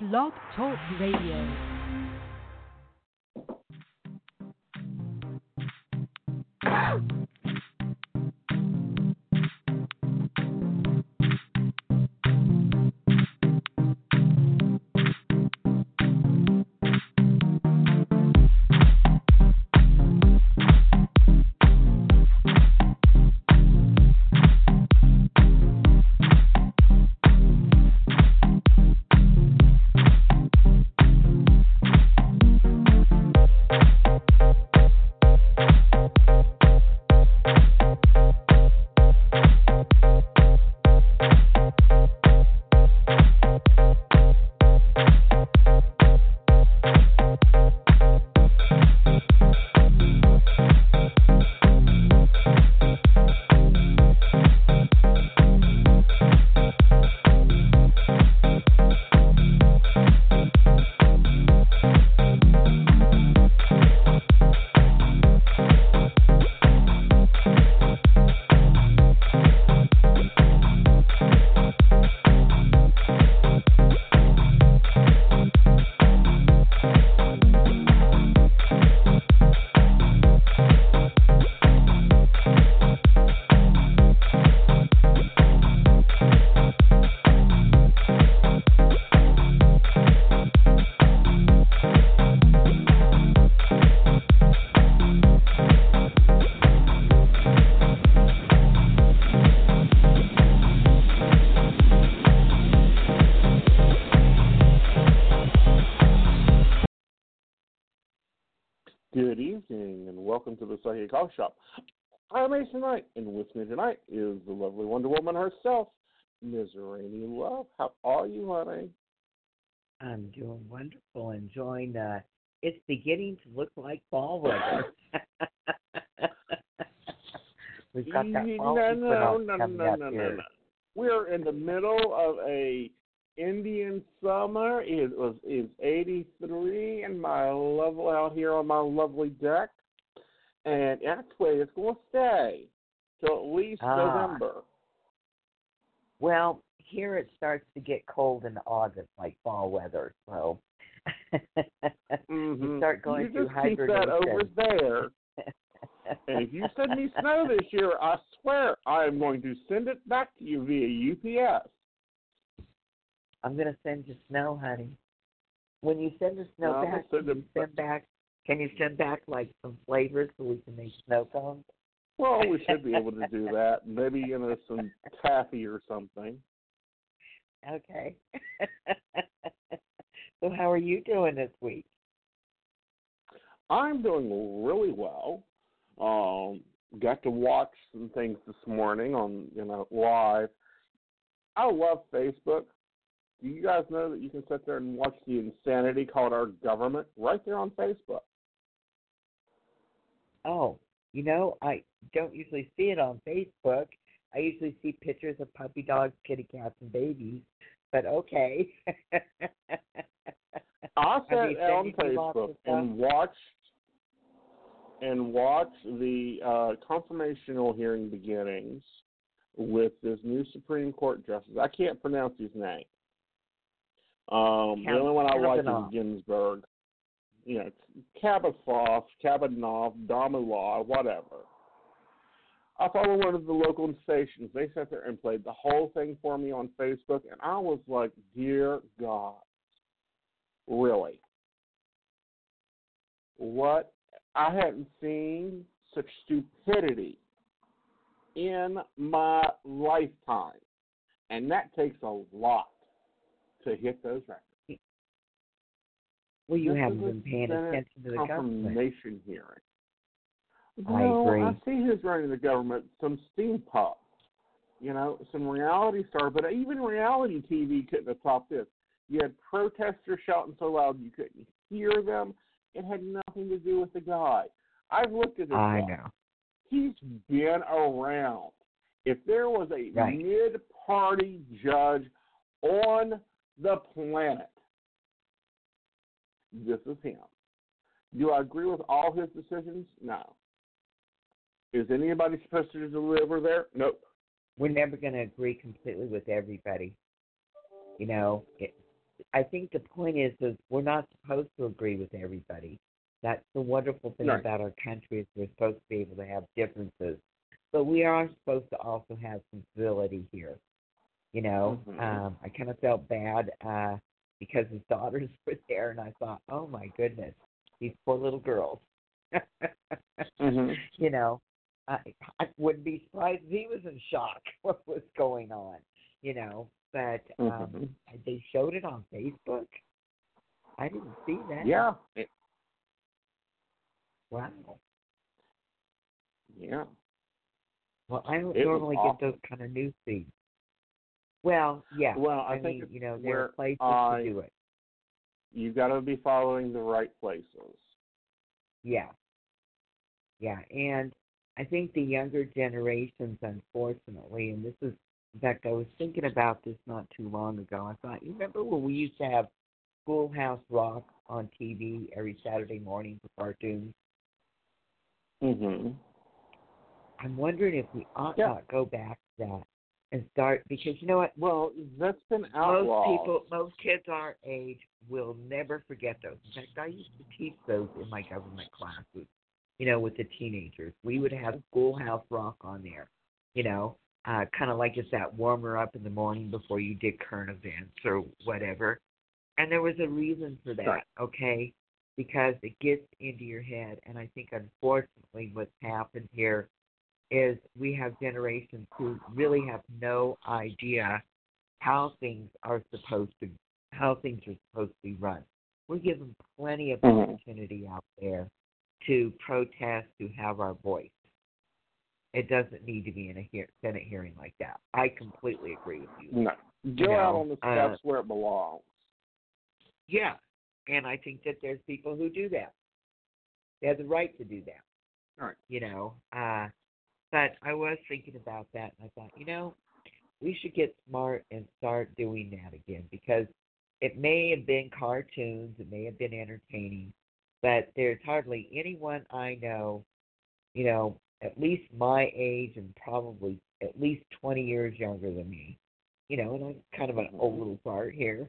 Blog Talk Radio. To Coffee Shop. I'm Aeson Knight, and with me tonight is the lovely Wonder Woman herself, Ms. Rainy Love. How are you, honey? I'm doing wonderful, enjoying uh it's beginning to look like fall weather. We've got that fall no, no, no, no, no, no, here. no. We're in the middle of a Indian summer. It was is 83 and my level out here on my lovely deck, and that's where it's going to stay till at least Ah. November. Well, here it starts to get cold in August, like fall weather. So Mhm. you start going you through just keep that over there. And if you send me snow this year, I swear I am going to send it back to you via UPS. I'm gonna send you snow, honey. When you send the snow No, back, send send back? Can you send back like some flavors so we can make snow cones? Well, we should be able to do that. Maybe you know some taffy or something. Okay. so how are you doing this week? I'm doing really well. Um, got to watch some things this morning on you know live. I love Facebook. Do you guys know that you can sit there and watch the insanity called our government right there on Facebook? Oh, you know, I don't usually see it on Facebook. I usually see pictures of puppy dogs, kitty cats, and babies. But okay. I sat on sending you lots of Facebook and watched and watched the uh, confirmational hearing beginnings with this new Supreme Court justice. I can't pronounce his name. Um, the only one I like is Ginsburg. You know, Kavanaugh, Kavanaugh, Damula, whatever. I follow one of the local stations. They sat there and played the whole thing for me on Facebook, and I was like, "Dear God, really? What? I hadn't seen such stupidity in my lifetime, and that takes a lot to hit those records. Well, you This haven't been paying Senate attention to the government. confirmation hearing. I agree. I see who's running the government. Some steam pups, you know, some reality star, but even reality TV couldn't have topped this. You had protesters shouting so loud you couldn't hear them. It had nothing to do with the guy. I've looked at this. I guy. know. He's been around. If there was a Right. mid-party judge on the planet, this is him. Do I agree with all his decisions? No. Is anybody supposed to deliver there? Nope. We're never going to agree completely with everybody. You know, it, I think the point is is we're not supposed to agree with everybody. That's the wonderful thing Right. about our country is we're supposed to be able to have differences, but we are supposed to also have some civility here. You know, Mhm. um, I kind of felt bad uh, because his daughters were there, and I thought, oh my goodness, these poor little girls. Mhm. You know, I, I wouldn't be surprised if he was in shock what was going on. You know, but um, Mhm. they showed it on Facebook. I didn't see that. Yeah. It- Wow. yeah. Well, I don't It was normally awful. get those kind of news feeds. Well, yeah. Well, I, I, think mean, you know, there are places to do it. You've got to be following the right places. Yeah. Yeah, and I think the younger generations, unfortunately, and this is, in fact, I was thinking about this not too long ago. I thought, you remember when we used to have Schoolhouse Rock on TV every Saturday morning for cartoons? Mm Mhm. I'm wondering if we ought Yeah. not go back to that and start because you know what? Well, that's been outlawed. Most people, most kids our age will never forget those. In fact, I used to teach those in my government classes. You know, with the teenagers, we would have Schoolhouse Rock on there. You know, uh, kind of like it's that warmer up in the morning before you did current events or whatever. And there was a reason for that, Right. okay? Because it gets into your head, and I think unfortunately what's happened here is we have generations who really have no idea how things are supposed to how things are supposed to be run. We're given plenty of Mhm. opportunity out there to protest, to have our voice. It doesn't need to be in a hear- Senate hearing like that. I completely agree with you. No. Go know, out on the uh, steps where it belongs. Yeah, and I think that there's people who do that. They have the right to do that. Right. You know, uh, but I was thinking about that, and I thought, you know, we should get smart and start doing that again because it may have been cartoons, it may have been entertaining, but there's hardly anyone I know, you know, at least my age and probably at least 20 years younger than me, you know, and I'm kind of an old mm-hmm. little fart here,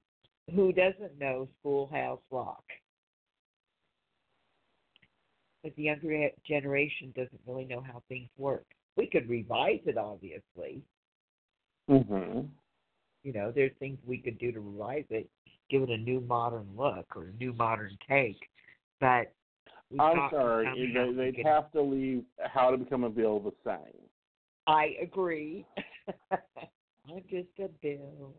who doesn't know Schoolhouse Rock? But the younger generation doesn't really know how things work. We could revise it, obviously. Mhm. You know, there's things we could do to revise it, give it a new modern look or a new modern take. But I'm sorry. They, they'd could- have to leave How to Become a Bill the same. I agree. I'm just a bill.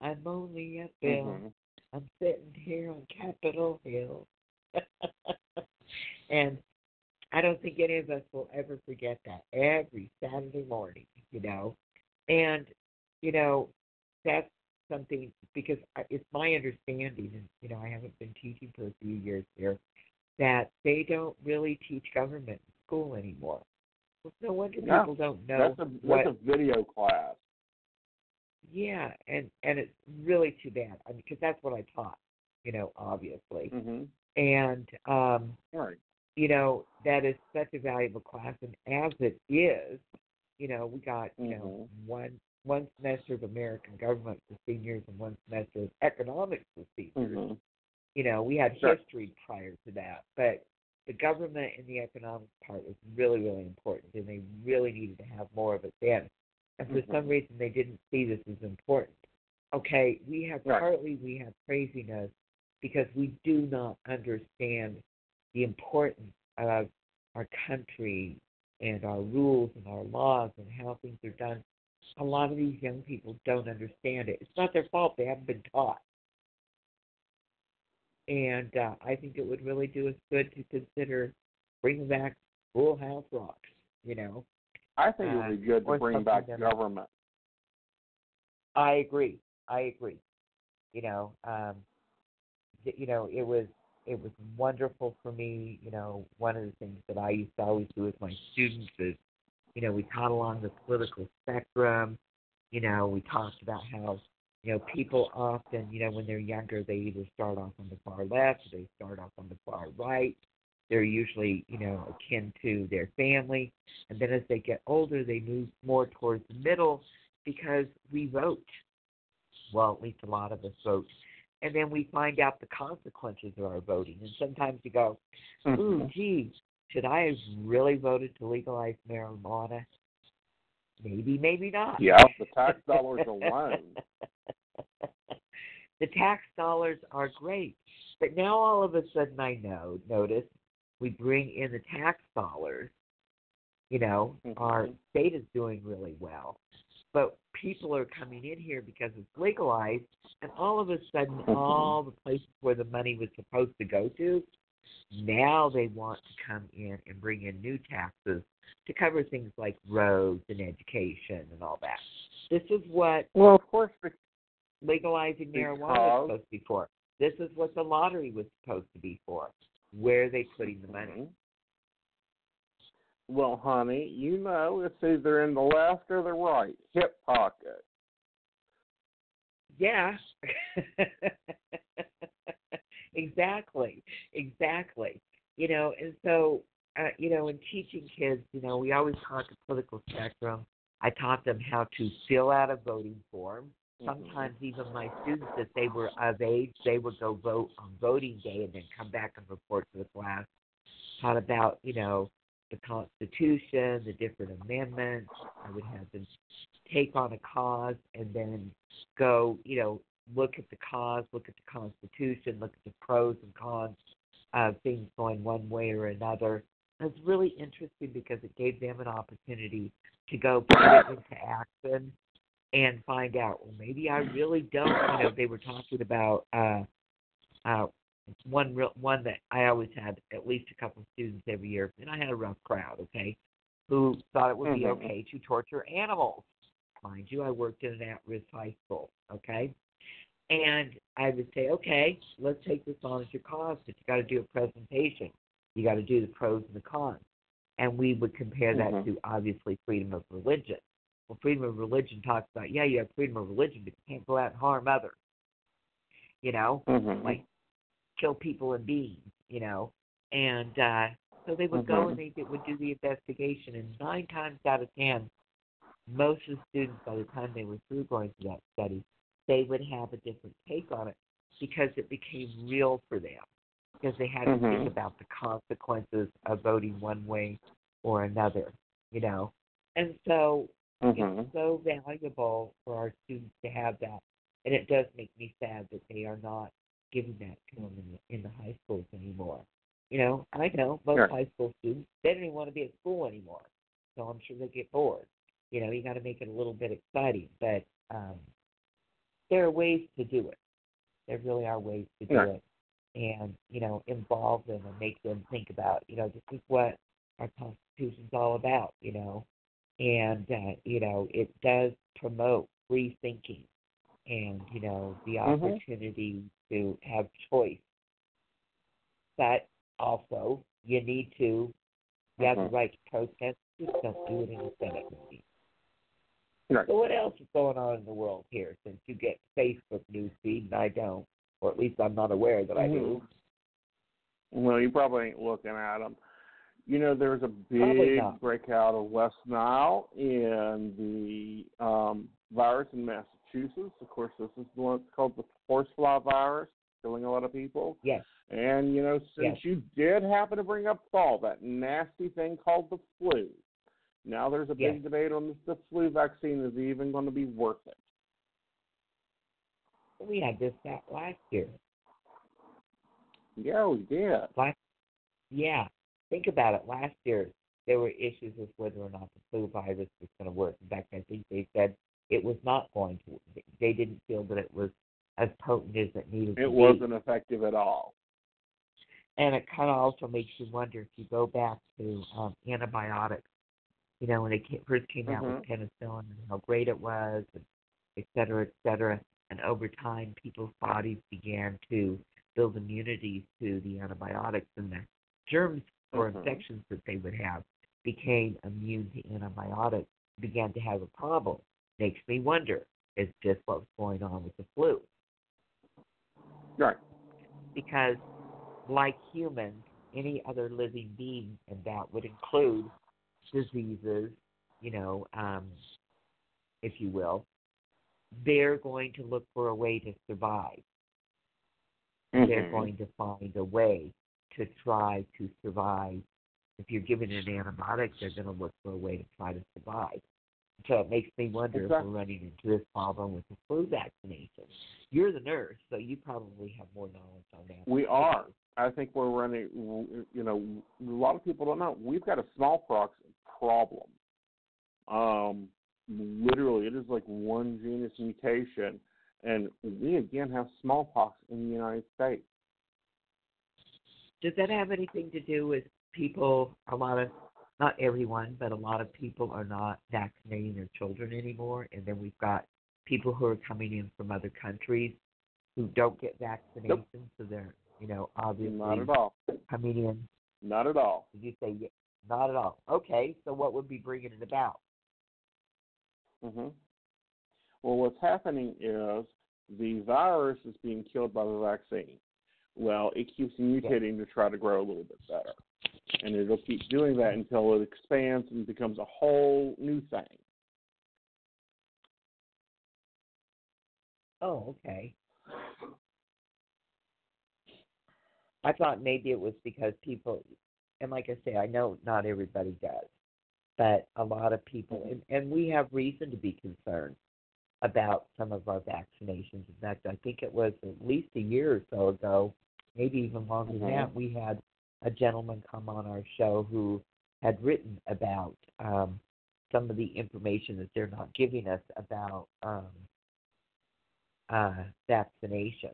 I'm only a bill. Mhm. I'm sitting here on Capitol Hill. and I don't think any of us will ever forget that every Saturday morning, you know. And, you know, that's something because I- it's my understanding, and, you know, I haven't been teaching for a few years here, that they don't really teach government in school anymore. Well, no wonder No, people don't know That's a what that's a video class. yeah, and and it's really too bad. I mean, because that's what I taught, you know, obviously, Mhm. and um, Right. You know that is such a valuable class. And as it is, you know, we got you know one one semester of American government for seniors and one semester of economics for seniors. Mhm. You know, we had Sure. history prior to that, but the government and the economics part was really, really important, and they really needed to have more of it then. And for some Mhm. reason, they didn't see this as important. Okay, we have Right. partly we have craziness because we do not understand the importance of our country and our rules and our laws and how things are done. A lot of these young people don't understand it. It's not their fault; they haven't been taught and uh, I think it would really do us good to consider bringing back Schoolhouse Rocks. You know, I think it would be good to bring back government. I agree. I agree. You know, um, you know, it was it was wonderful for me. You know, one of the things that I used to always do with my students is, you know, we taught along the political spectrum. You know, we talked about how you know, people often, you know, when they're younger, they either start off on the far left or they start off on the far right. They're usually, you know, akin to their family. And then as they get older, they move more towards the middle because we vote. Well, at least a lot of us vote. And then we find out the consequences of our voting. And sometimes you go, "Ooh, Mhm. gee, should I have really voted to legalize marijuana?" Maybe, maybe not. Yeah, the tax dollars alone. the tax dollars are great, but now all of a sudden I know notice we bring in the tax dollars. You know, our Mhm. state is doing really well, but people are coming in here because it's legalized, and all of a sudden, Mhm. all the places where the money was supposed to go to, now they want to come in and bring in new taxes to cover things like roads and education and all that. This is what Well, of course, legalizing marijuana was supposed to be for. This is what the lottery was supposed to be for. Where are they putting the money? Well, honey, you know it's either in the left or the right hip pocket. Yeah. exactly. Exactly. You know, and so uh, you know, in teaching kids, you know, we always talk the political spectrum. I taught them how to fill out a voting form. Mhm. Sometimes even my students, if they were of age, they would go vote on voting day and then come back and report to the class. Taught about, you know, the Constitution, the different amendments. I would have them take on a cause and then go, you know, look at the cause, look at the Constitution, look at the pros and cons of things going one way or another. And it's really interesting because it gave them an opportunity to go put it into action and find out, well, maybe I really don't. You know, they were talking about uh, uh, one real one that I always had at least a couple of students every year, and I had a rough crowd, okay, who thought it would be Mhm. okay to torture animals. Mind you, I worked in an at-risk high school, okay, and I would say, okay, let's take this on as your cause, but you got to do a presentation. You got to do the pros and the cons, and we would compare that Mhm. to obviously freedom of religion. Well, freedom of religion talks about, yeah, you have freedom of religion, but you can't go out and harm others. You know, Mhm. like kill people and beings, you know. And uh, so they would go Mhm. and they did- would do the investigation, and nine times out of ten, most of the students, by the time they were through going through that study, they would have a different take on it because it became real for them. Because they had to Mhm. think about the consequences of voting one way or another, you know. And so Mhm. it's so valuable for our students to have that. And it does make me sad that they are not giving that to them in the, in the high schools anymore. You know, I know most Sure. high school students, they don't even want to be at school anymore. So I'm sure they get bored. You know, you got to make it a little bit exciting. But um, there are ways to do it. There really are ways to do Right. it. And, you know, involve them and make them think about, you know, this is what our Constitution's all about, you know and uh, you know it does promote free thinking and you know the Mhm. opportunity to have choice but also you need to you have the Mhm. right to protest just don't do it in a senate meeting Right. so what else is going on in the world here since you get facebook news feed and i don't or at least i'm not aware that i do Well, you probably ain't looking at them. You know, there was a big breakout of West Nile in the um, virus in Massachusetts. Of course, this is the one that's called the horsefly virus, killing a lot of people. yes And, you know, since Yes. you did happen to bring up fall, that nasty thing called the flu, now there's a big Yes. debate on if the flu vaccine is even going to be worth it. we had this that last year Yeah, we did. Last, Yeah, think about it. Last year, there were issues with whether or not the flu virus was going to work. In fact, I think they said it was not going to. They didn't feel that it was as potent as it needed to It be. wasn't effective at all. And it kind of also makes you wonder if you go back to um, antibiotics. You know, when they ca- first came out with penicillin and how great it was, and et cetera, et cetera. And over time, people's bodies began to build immunity to the antibiotics, and the germs or Mhm. infections that they would have became immune to antibiotics, began to have a problem. Makes me wonder, is this what's going on with the flu? Right. because like humans, any other living being, and that would include diseases, you know, um, if you will, they're going to look for a way to survive. they're Mhm. going to find a way to try to survive. If you're given an antibiotic, they're going to look for a way to try to survive. So it makes me wonder if we're running into this problem with the flu vaccination. You're the nurse, so you probably have more knowledge on that. We are. I think we're running. You know, a lot of people don't know. We've got a smallpox problem. Um, literally, it is like one genus mutation, and we again have smallpox in the United States. Does that have anything to do with people? A lot of, not everyone, but a lot of people are not vaccinating their children anymore, and then we've got people who are coming in from other countries who don't get vaccinations, so they're, you know, obviously Not at all. coming in. Not at all. Did you say ye- not at all? Okay, so what would be bringing it about? hmm Well, what's happening is the virus is being killed by the vaccine. Well, it keeps mutating to try to grow a little bit better. And it'll keep doing that until it expands and becomes a whole new thing. Oh, okay. I thought maybe it was because people, and like I say, I know not everybody does, but a lot of people, and, and we have reason to be concerned about some of our vaccinations. In fact, I think it was at least a year or so ago, maybe even longer than Mhm. that, we had a gentleman come on our show who had written about um, some of the information that they're not giving us about um, uh, vaccination.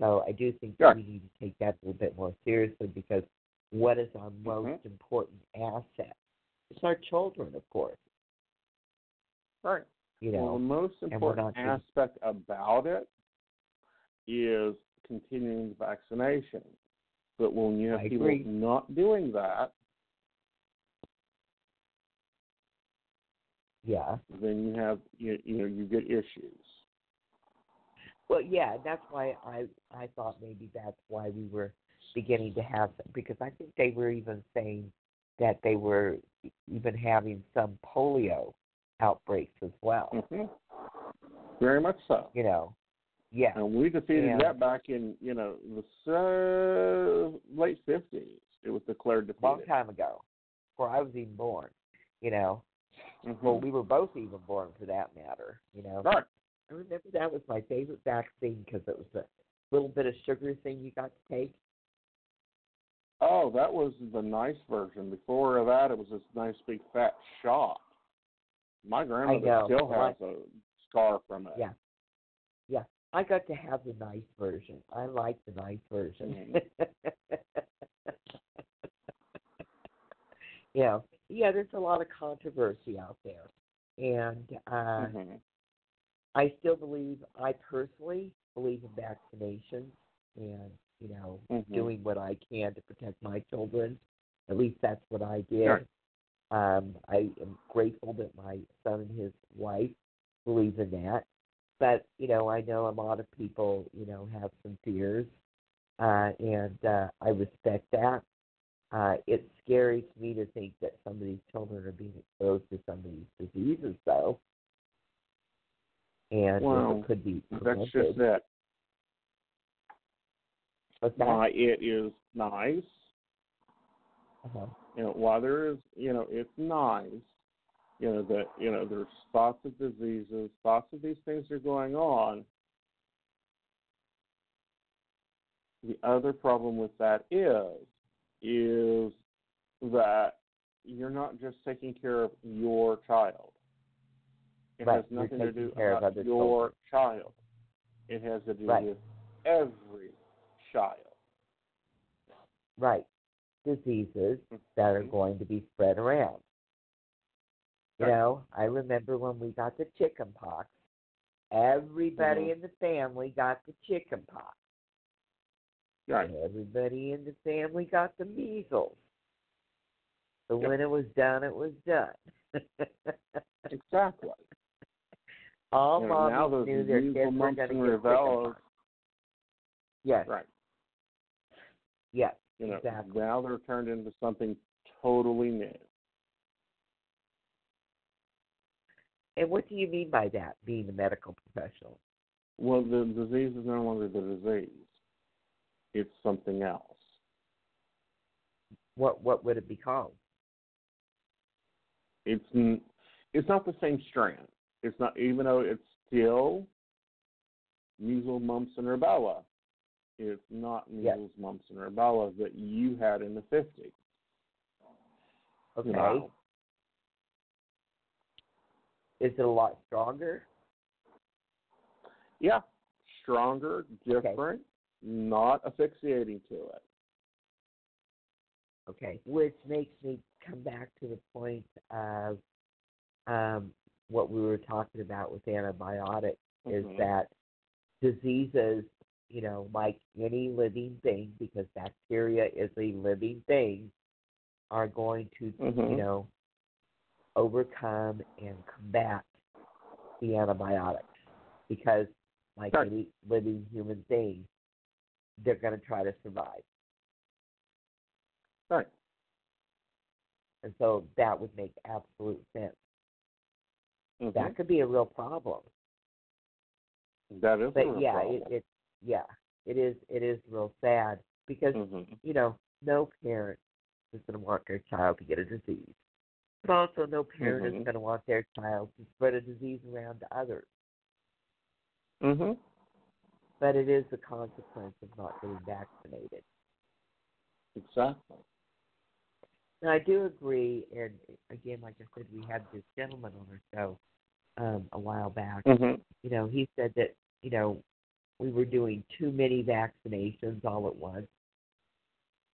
So I do think Sure. that we need to take that a little bit more seriously because what is our most important asset? It's our children, of course. Right. You well, the know, most important not doing- aspect about it is continuing the vaccination. But when you have I people agree. not doing that, yeah. then you have you, you know you get issues. Well, yeah, that's why I I thought maybe that's why we were beginning to have because I think they were even saying that they were even having some polio outbreaks as well. hmm Very much so. You know, yeah, And we defeated that back in, you know, the uh, late fifties. It was declared defeated. long time ago, before I was even born. You know, Mhm. well, we were both even born for that matter. You know, Right. I remember that was my favorite vaccine because it was a little bit of sugar thing you got to take. Oh, that was the nice version. Before that, it was this nice big fat shot. My grandmother still Well, has a scar from it. Yeah. Yeah, I got to have the nice version. I like the nice version. yeah, yeah. There's a lot of controversy out there, and uh, Mhm. I still believe. I personally believe in vaccinations, and you know, Mhm. doing what I can to protect my children. At least that's what I did. Right. Um, I am grateful that my son and his wife believe in that. But you know, I know a lot of people, you know, have some fears, uh, and uh, I respect that. Uh, it's scary to me to think that some of these children are being exposed to some of these diseases, though, and Well, could be That's just it. What's that? Why it is nice. Uh-huh. You know, why there is, you know, it's nice. You know that you know there's lots of diseases, lots of these things are going on. The other problem with that is, is that you're not just taking care of your child. It Right, has nothing to do about your child. It has to do Right. with every child. Right. Diseases that are Mhm. going to be spread around. You know, I remember when we got the chicken pox, everybody Mhm. in the family got the chicken pox. Right. Everybody in the family got the measles. So Yep. when it was done, it was done. Exactly. All You know, now mommies knew their kids were going to get chickenpox. Yes, Right. yes, You know, exactly. now they're turned into something totally new. And what do you mean by that, being a medical professional? Well, the disease is no longer the disease. It's something else. What what would it be called? It's it's not the same strand. It's not even though it's still measles, mumps, and rubella. It's not measles, Yes. mumps, and rubella that you had in the fifties. Okay. No. Is it a lot stronger? Yeah, stronger, Okay. different, not asphyxiating to it. Okay. Which makes me come back to the point of um, what we were talking about with antibiotics is Mhm. that diseases, you know, like any living thing, because bacteria is a living thing, are going to, you Mhm. know, overcome and combat the antibiotics. Because, like Right. any living human thing, they're going to try to survive. Right. And so that would make absolute sense. Mhm. That could be a real problem. that is But yeah, problem. it, it yeah, it is it is real sad because Mhm. you know no parent is going to want their child to get a disease, but also no parent Mhm. is going to want their child to spread a disease around to others. Mhm. But it is the consequence of not getting vaccinated. Exactly. And I do agree. And again, like I said, we had this gentleman on our show um, a while back. Mhm. You know, he said that you know we were doing too many vaccinations all at once,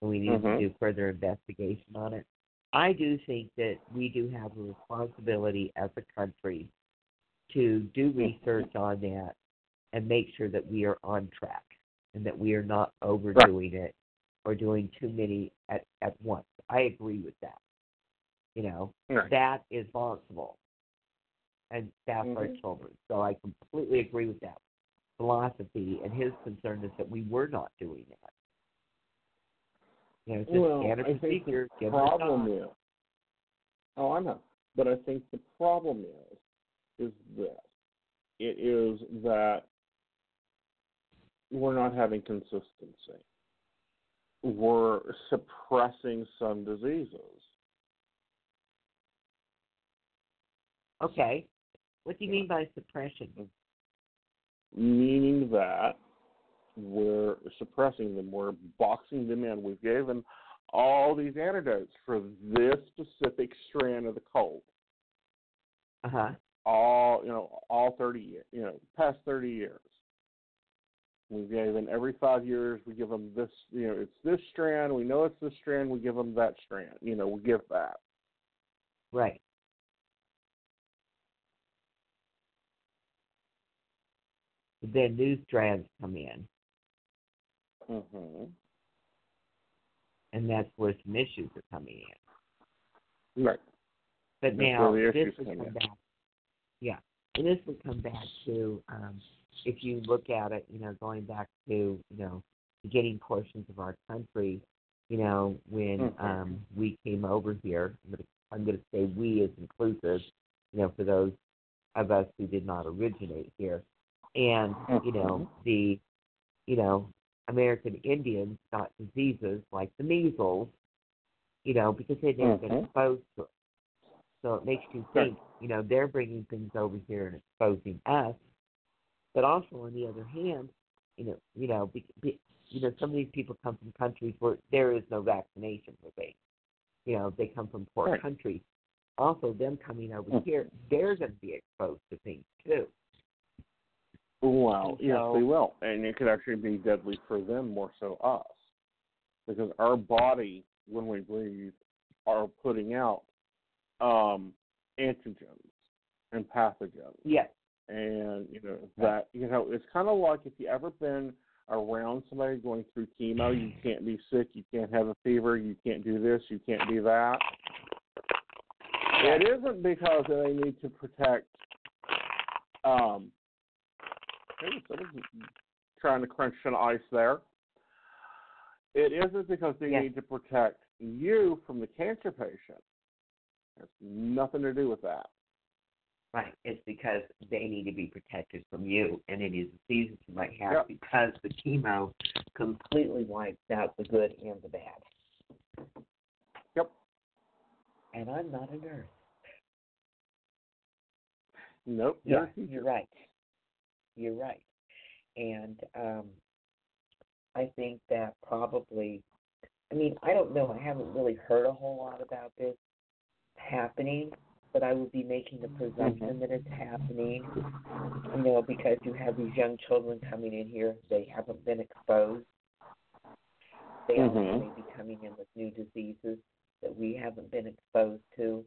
and we need Mhm. to do further investigation on it. I do think that we do have a responsibility as a country to do research on that and make sure that we are on track and that we are not overdoing it or doing too many at, at once. I agree with that. You know, Right. that is responsible. And that's our Mhm. children. So I completely agree with that philosophy. And his concern is that we were not doing that. You know, just well, I think procedure. the give them a problem is. Oh, I know, but I think the problem is, is this: it is that we're not having consistency. We're suppressing some diseases. Okay. What do you mean by suppression? meaning that we're suppressing them, we're boxing them in. We've given all these antidotes for this specific strand of the cold. Uh huh. All you know, all thirty years, you know, past thirty years. We've given every five years. We give them this, you know, it's this strand. We know it's this strand. We give them that strand. You know, we give that. Right. Then new strands come in, hmm and that's where some issues are coming in. Right. But That's now this would come in. back. Yeah, and this would come back to um, if you look at it, you know, going back to you know, beginning portions of our country, you know, when Mhm. um, we came over here. I'm going to say we as inclusive, you know, for those of us who did not originate here, and you know Mhm. the, you know, American Indians got diseases like the measles, you know, because they'd never been Mhm. exposed to it. So it makes you think, you know, they're bringing things over here and exposing us. But also, on the other hand, you know, you know, be, be, you know, some of these people come from countries where there is no vaccination for things. You know, they come from poor Right. countries. Also, them coming over Mhm. here, they're going to be exposed to things too. Well, And yes, they will, and it could actually be deadly for them more so us, because our body, when we breathe, are putting out um, antigens and pathogens, Yes. and you know that you know it's kind of like if you ever been around somebody going through chemo, you can't be sick, you can't have a fever, you can't do this, you can't do that. It isn't because they need to protect. Um, someone's trying to crunch some ice there. It isn't because they Yes. need to protect you from the cancer patient. It has nothing to do with that. Right. It's because they need to be protected from you, and it is a season you might have Yep. because the chemo completely wipes out the good and the bad. Yep. And I'm not a nurse. Nope. Yeah, you're a teacher. you're right. You're right. And um, I think that probably, I mean, I don't know. I haven't really heard a whole lot about this happening, but I would be making the presumption that it's happening, you know, because you have these young children coming in here. They haven't been exposed. They also Mhm. may be coming in with new diseases that we haven't been exposed to.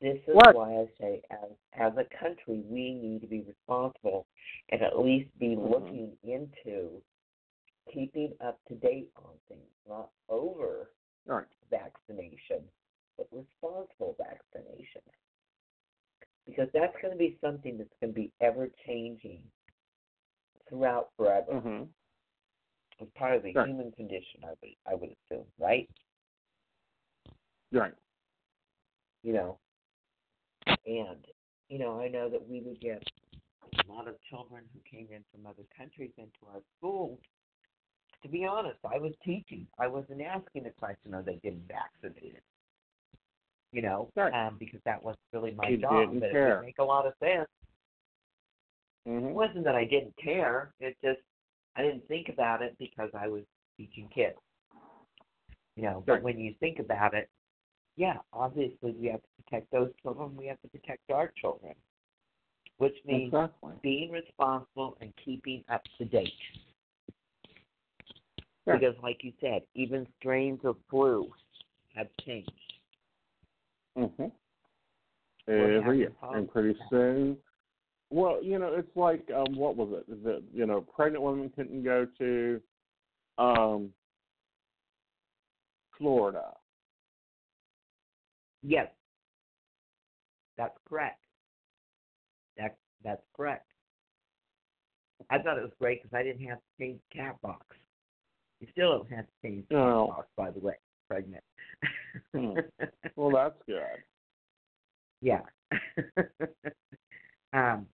This is What? why I say, as as a country, we need to be responsible and at least be Mhm. looking into keeping up to date on things, not over right. vaccination, but responsible vaccination. Because that's going to be something that's going to be ever changing throughout forever. Mm-hmm. It's part of the Right. human condition, I would I would assume, right? Right. You know. And, you know, I know that we would get a lot of children who came in from other countries into our schools. To be honest, I was teaching. I wasn't asking the question, are they getting vaccinated? You know, Right. um, because that wasn't really my You job. didn't but it care. did make a lot of sense. It Mm-hmm. wasn't that I didn't care. It just I didn't think about it because I was teaching kids. You know, but when you think about it, yeah, obviously we have to protect those children. We have to protect our children, which means Exactly. being responsible and keeping up to date. Yeah. Because, like you said, even strains of flu have changed. Mm-hmm. Every year, and pretty that. soon. Well, you know, it's like um, what was it? The you know, pregnant women couldn't go to um, Florida. Yes, that's correct. That that's correct. I thought it was great because I didn't have to change the cat box. You still don't have to change the No. cat box, by the way. Pregnant. Hmm. Well, that's good. yeah. um,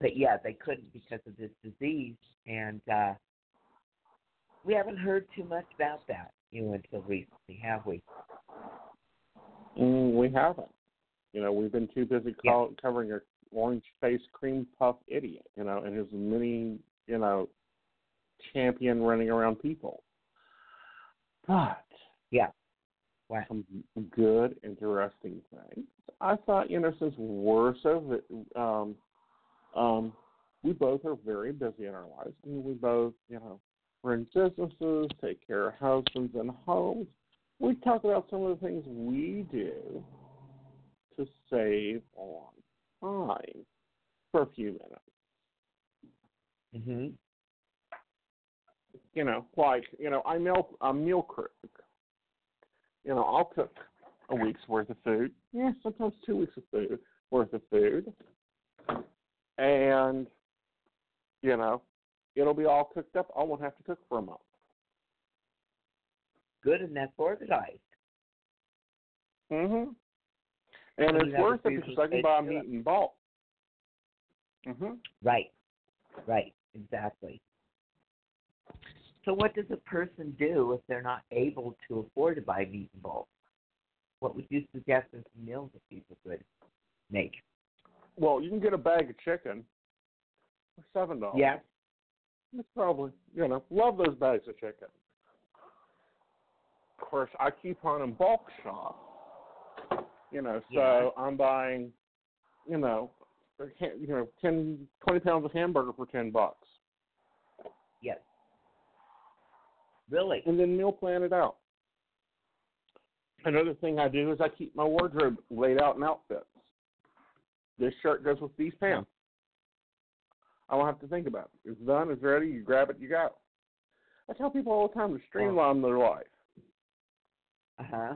but yeah, they couldn't because of this disease, and uh, we haven't heard too much about that, you know, until recently, have we? Mm, we haven't. You know, we've been too busy Yeah. covering a orange faced cream puff idiot. You know, and his many you know champion running around people. But Yeah. Wow. some good, interesting things. I thought, you know, since we're so, um, um, we both are very busy in our lives. I mean, we both, you know, run businesses, take care of husbands and homes. We talk about some of the things we do to save on time for a few minutes. hmm You know, like, you know, I meal, I meal cook. You know, I'll cook a week's worth of food. Yeah, sometimes two weeks of food worth of food. And you know, it'll be all cooked up. I won't have to cook for a month. Good, and that's organized. Mhm. And And it's worth it because I can buy meat in bulk. Mhm. Right. Right. Exactly. So, what does a person do if they're not able to afford to buy meat in bulk? What would you suggest as meals that people could make? Well, you can get a bag of chicken for seven dollars. Yeah. It's probably you know love those bags of chicken. Course, I keep on in bulk shop. You know, so Yeah. I'm buying, you know, you know, ten, twenty pounds of hamburger for ten bucks, Yes. Really? and then meal plan it out. Another thing I do is I keep my wardrobe laid out in outfits. This shirt goes with these pants. I don't have to think about it. It's done. It's ready. You grab it. You go. I tell people all the time to streamline their life. Uh huh.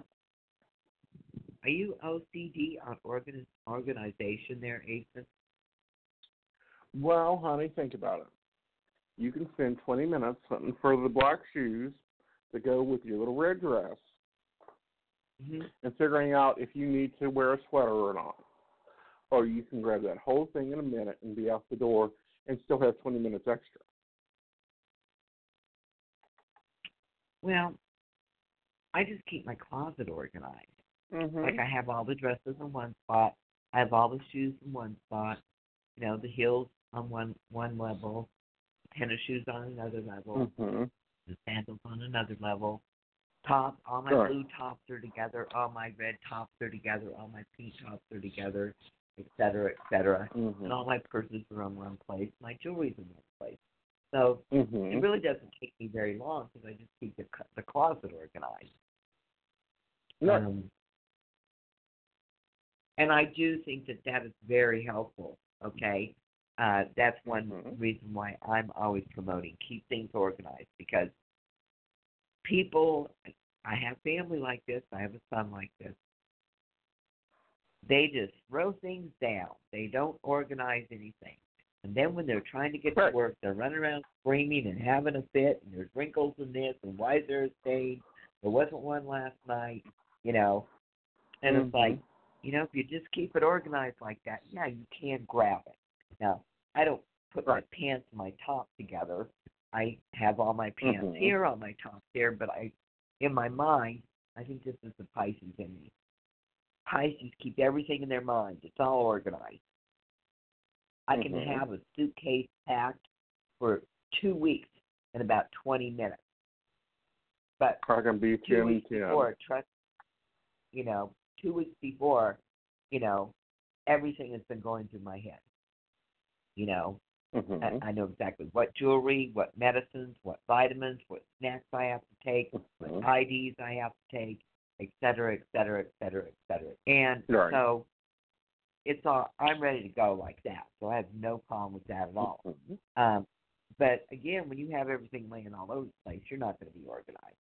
Are you OCD on organ- organization there, Aeson? Well, honey, think about it. You can spend 20 minutes hunting for the black shoes to go with your little red dress Mm-hmm. and figuring out if you need to wear a sweater or not. or you can grab that whole thing in a minute and be out the door and still have 20 minutes extra. Well, I just keep my closet organized. Mm-hmm. Like I have all the dresses in one spot. I have all the shoes in one spot. You know, the heels on one one level, tennis shoes on another level, mm-hmm. the sandals on another level. Top, all my Right. blue tops are together. All my red tops are together. All my pink tops are together, et cetera, et cetera. Mm-hmm. And all my purses are in one place. My jewelry's in one place. So Mm-hmm. it really doesn't take me very long because I just keep the the closet organized. No. Um, and I do think that that is very helpful. Okay, uh, that's one Mhm. reason why I'm always promoting keep things organized because people. I have family like this. I have a son like this. They just throw things down. They don't organize anything. And then when they're trying to get Right. to work, they're running around screaming and having a fit, and there's wrinkles in this, and why is there a stain? There wasn't one last night, you know. And Mhm. it's like, you know, if you just keep it organized like that, yeah, you can grab it. Now, I don't put my pants and my top together. I have all my pants Mhm. here, all my top here, but I, in my mind, I think this is the Pisces in me. Pisces keep everything in their mind. It's all organized. I can Mhm. have a suitcase packed for two weeks in about 20 minutes. But I can beat two weeks 10. before, trust, you know, two weeks before, you know, everything has been going through my head. You know, Mhm. I, I know exactly what jewelry, what medicines, what vitamins, what snacks I have to take, what Mhm. IDs I have to take, et cetera, et cetera, et cetera, et cetera. And Right. so it's all I'm ready to go like that. So I have no problem with that at all. Mhm. Um, but again, when you have everything laying all over the place, you're not going to be organized.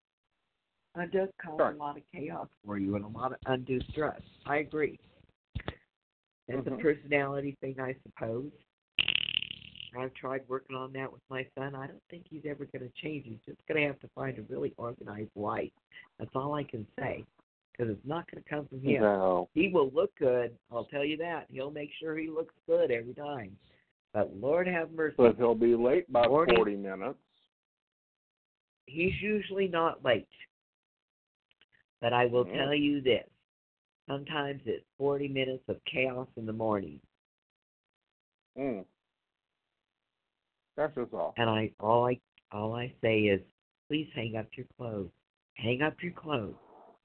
It does cause Right. a lot of chaos for you and a lot of undue stress. I agree. It's a Mhm. personality thing, I suppose. I've tried working on that with my son. I don't think he's ever going to change. He's just going to have to find a really organized life. That's all I can say. Because it's not going to come from him. No. He will look good. I'll tell you that. He'll make sure he looks good every time. But Lord have mercy, But he'll be late by Morning. 40 minutes. he's usually not late. But I will tell you this: sometimes it's forty minutes of chaos in the morning, Mm. That's just all. and I all I all I say is, please hang up your clothes. Hang up your clothes.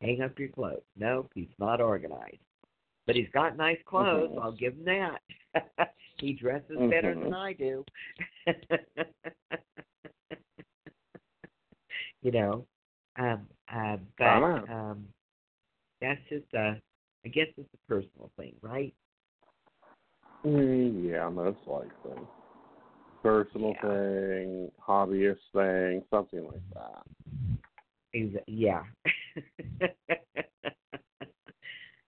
Hang up your clothes. Nope, he's not organized. But he's got nice clothes. Mhm. I'll give him that. he dresses better than Mhm. I do. you know, um, uh, but um, that's just a, I guess it's a personal thing, right? Mm, yeah, most likely. Personal Yeah. thing, hobbyist thing, something like that. Yeah.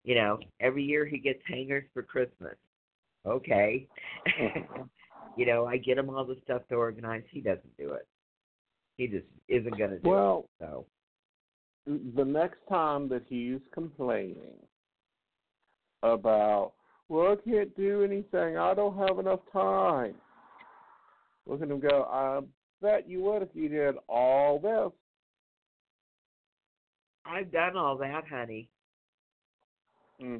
you know, every year he gets hangers for Christmas. Okay. You know, I get him all the stuff to organize. He doesn't do it. He just isn't going to do Well, it. So, the next time that he's complaining about, well, I can't do anything, I don't have enough time. Look at him go, I bet you would if you did all this. I've done all that, honey. hmm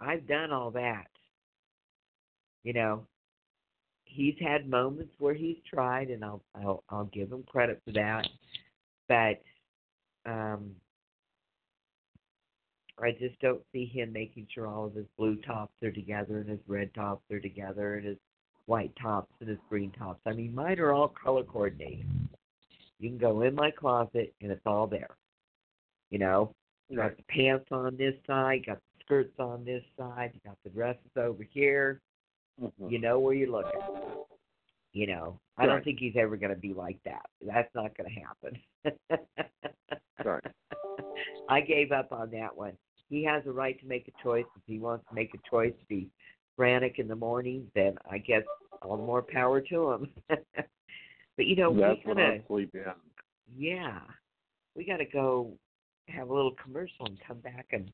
I've done all that. You know, he's had moments where he's tried, and I'll I'll I'll give him credit for that. But um, I just don't see him making sure all of his blue tops are together and his red tops are together and his white tops and his green tops. I mean, mine are all color coordinated. You can go in my closet and it's all there. You know, you got the pants on this side, you got the skirts on this side, you got the dresses over here. hmm You know where you're looking. You know, I don't think he's ever going to be like that. That's not going to happen. Right. I gave up on that one. He has a right to make a choice. If he wants to make a choice to be frantic in the morning, then I guess all the more power to him. but you know, That's we gotta, sleep in. yeah, we gotta go have a little commercial and come back and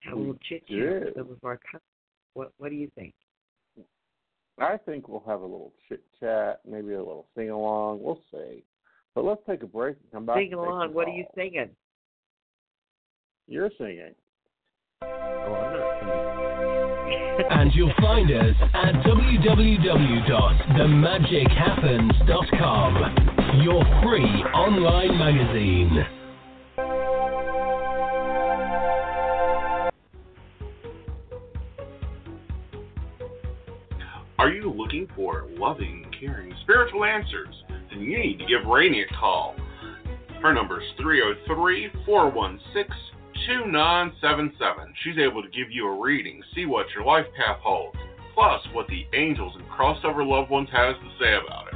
have a little chit chat with some of our. What What do you think? I think we'll have a little chit chat, maybe a little sing along. We'll see. But let's take a break and come back. Sing along. What are you singing? You're singing. Oh, I'm not singing. and you'll find us at www.themagichappens.com, your free online magazine. Looking for loving, caring, spiritual answers? Then you need to give Rainy a call. Her number is 303 416 2977. She's able to give you a reading, see what your life path holds, plus what the angels and crossover loved ones has to say about it.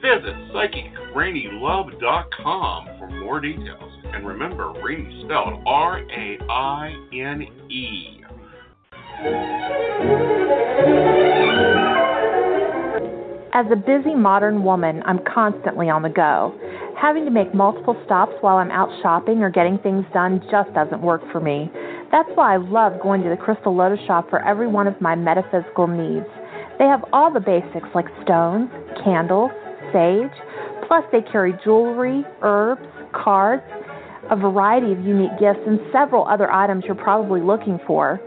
Visit psychicrainylove.com for more details. And remember, Rainy spelled R A I N E. As a busy modern woman, I'm constantly on the go. Having to make multiple stops while I'm out shopping or getting things done just doesn't work for me. That's why I love going to the Crystal Lotus shop for every one of my metaphysical needs. They have all the basics like stones, candles, sage, plus they carry jewelry, herbs, cards, a variety of unique gifts, and several other items you're probably looking for.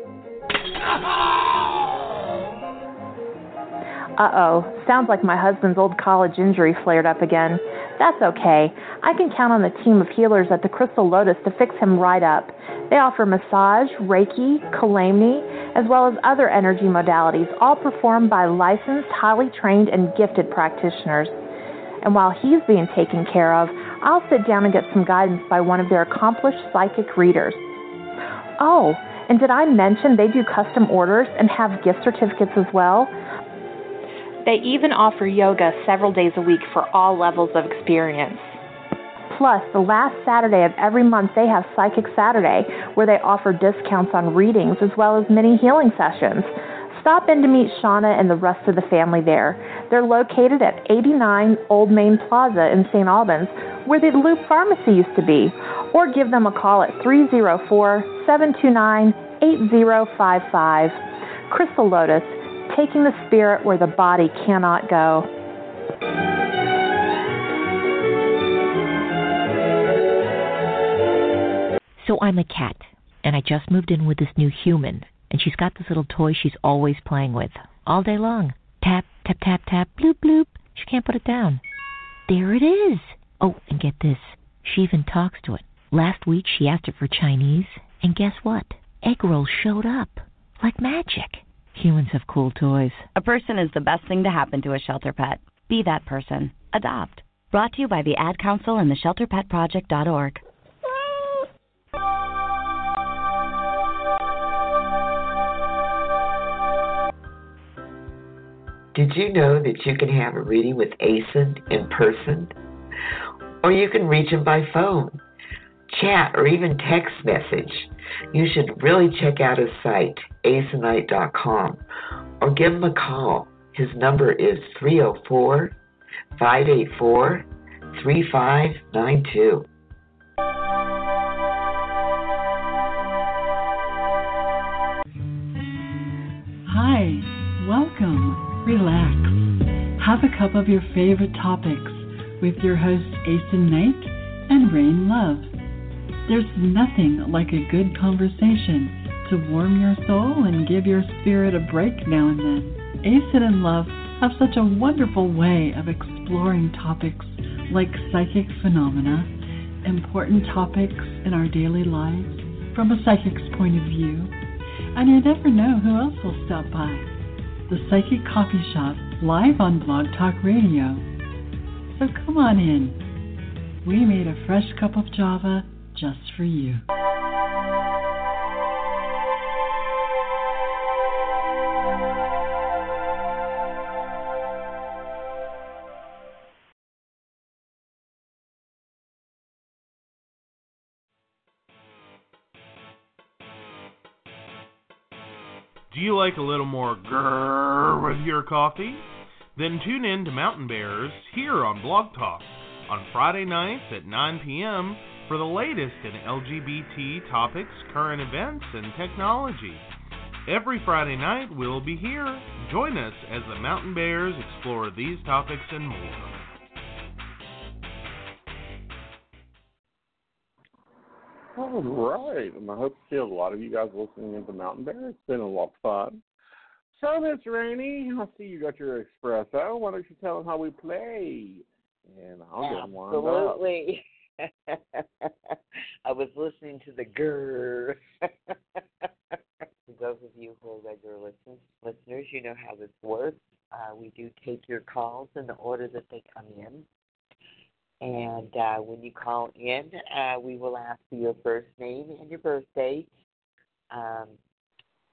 Uh oh, sounds like my husband's old college injury flared up again. That's okay. I can count on the team of healers at the Crystal Lotus to fix him right up. They offer massage, Reiki, Kalamni, as well as other energy modalities, all performed by licensed, highly trained, and gifted practitioners. And while he's being taken care of, I'll sit down and get some guidance by one of their accomplished psychic readers. Oh, and did I mention they do custom orders and have gift certificates as well? They even offer yoga several days a week for all levels of experience. Plus, the last Saturday of every month, they have Psychic Saturday, where they offer discounts on readings as well as mini healing sessions. Stop in to meet Shauna and the rest of the family there. They're located at 89 Old Main Plaza in St. Albans, where the Loop Pharmacy used to be, or give them a call at 304 729 8055. Crystal Lotus, taking the spirit where the body cannot go. So I'm a cat, and I just moved in with this new human, and she's got this little toy she's always playing with, all day long. Tap, tap, tap, tap, bloop, bloop. She can't put it down. There it is. Oh, and get this. She even talks to it. Last week she asked it for Chinese, and guess what? Egg rolls showed up. Like magic. Humans have cool toys. A person is the best thing to happen to a shelter pet. Be that person. Adopt. Brought to you by the Ad Council and the ShelterPetProject.org. Did you know that you can have a reading with Aeson in person? Or you can reach him by phone, chat, or even text message. You should really check out his site, asenite.com, or give him a call. His number is 304 584 3592. Hi, welcome, relax, have a cup of your favorite topics with your hosts Aeson Knight and Raine Love. There's nothing like a good conversation to warm your soul and give your spirit a break now and then. Aeson and Love have such a wonderful way of exploring topics like psychic phenomena, important topics in our daily lives from a psychic's point of view, and you never know who else will stop by. The Psychic Coffee Shop, live on Blog Talk Radio. So come on in. We made a fresh cup of Java just for you. Do you like a little more grrr with your coffee? Then tune in to Mountain Bears here on Blog Talk on Friday nights at 9 p.m. for the latest in LGBT topics, current events, and technology. Every Friday night, we'll be here. Join us as the Mountain Bears explore these topics and more. All right, and I hope to see a lot of you guys listening into Mountain Bear. It's been a lot of fun. So, Miss Rainey, I see you got your espresso. Why don't you tell them how we play? And I'll get warmed up. Absolutely. I was listening to the grrr. For those of you who are regular listen- listeners, you know how this works. Uh, we do take your calls in the order that they come in. And uh, when you call in, uh, we will ask for your first name and your birth date. Um,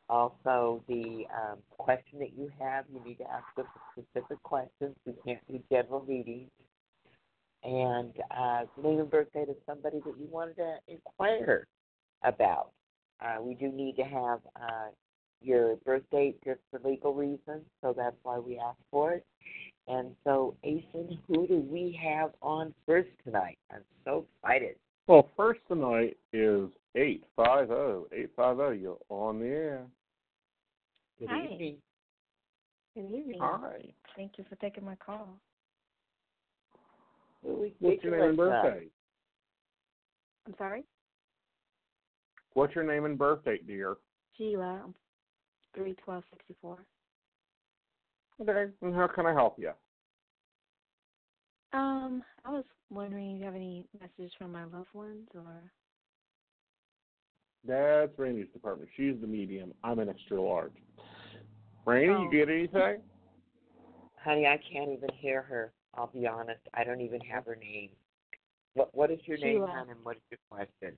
also, the um, question that you have, you need to ask us a specific questions. We can't do general readings and uh, name and birthday of somebody that you wanted to inquire about. Uh, we do need to have uh, your birth date just for legal reasons, so that's why we ask for it. And so, Aeson, who do we have on first tonight? I'm so excited. Well, first tonight is 850. 850, you're on the air. Good Hi. evening. Good evening. Hi. Thank you for taking my call. What's your name and birthday? I'm sorry? What's your name and birth date, dear? Sheila. I'm 31264. Okay, and how can I help you? Um, I was wondering if you have any messages from my loved ones or. That's Rainey's department. She's the medium. I'm an extra large. Rainey, Oh. you get anything? Honey, I can't even hear her. I'll be honest. I don't even have her name. What What is your name, Sheila. hon, and what is your question?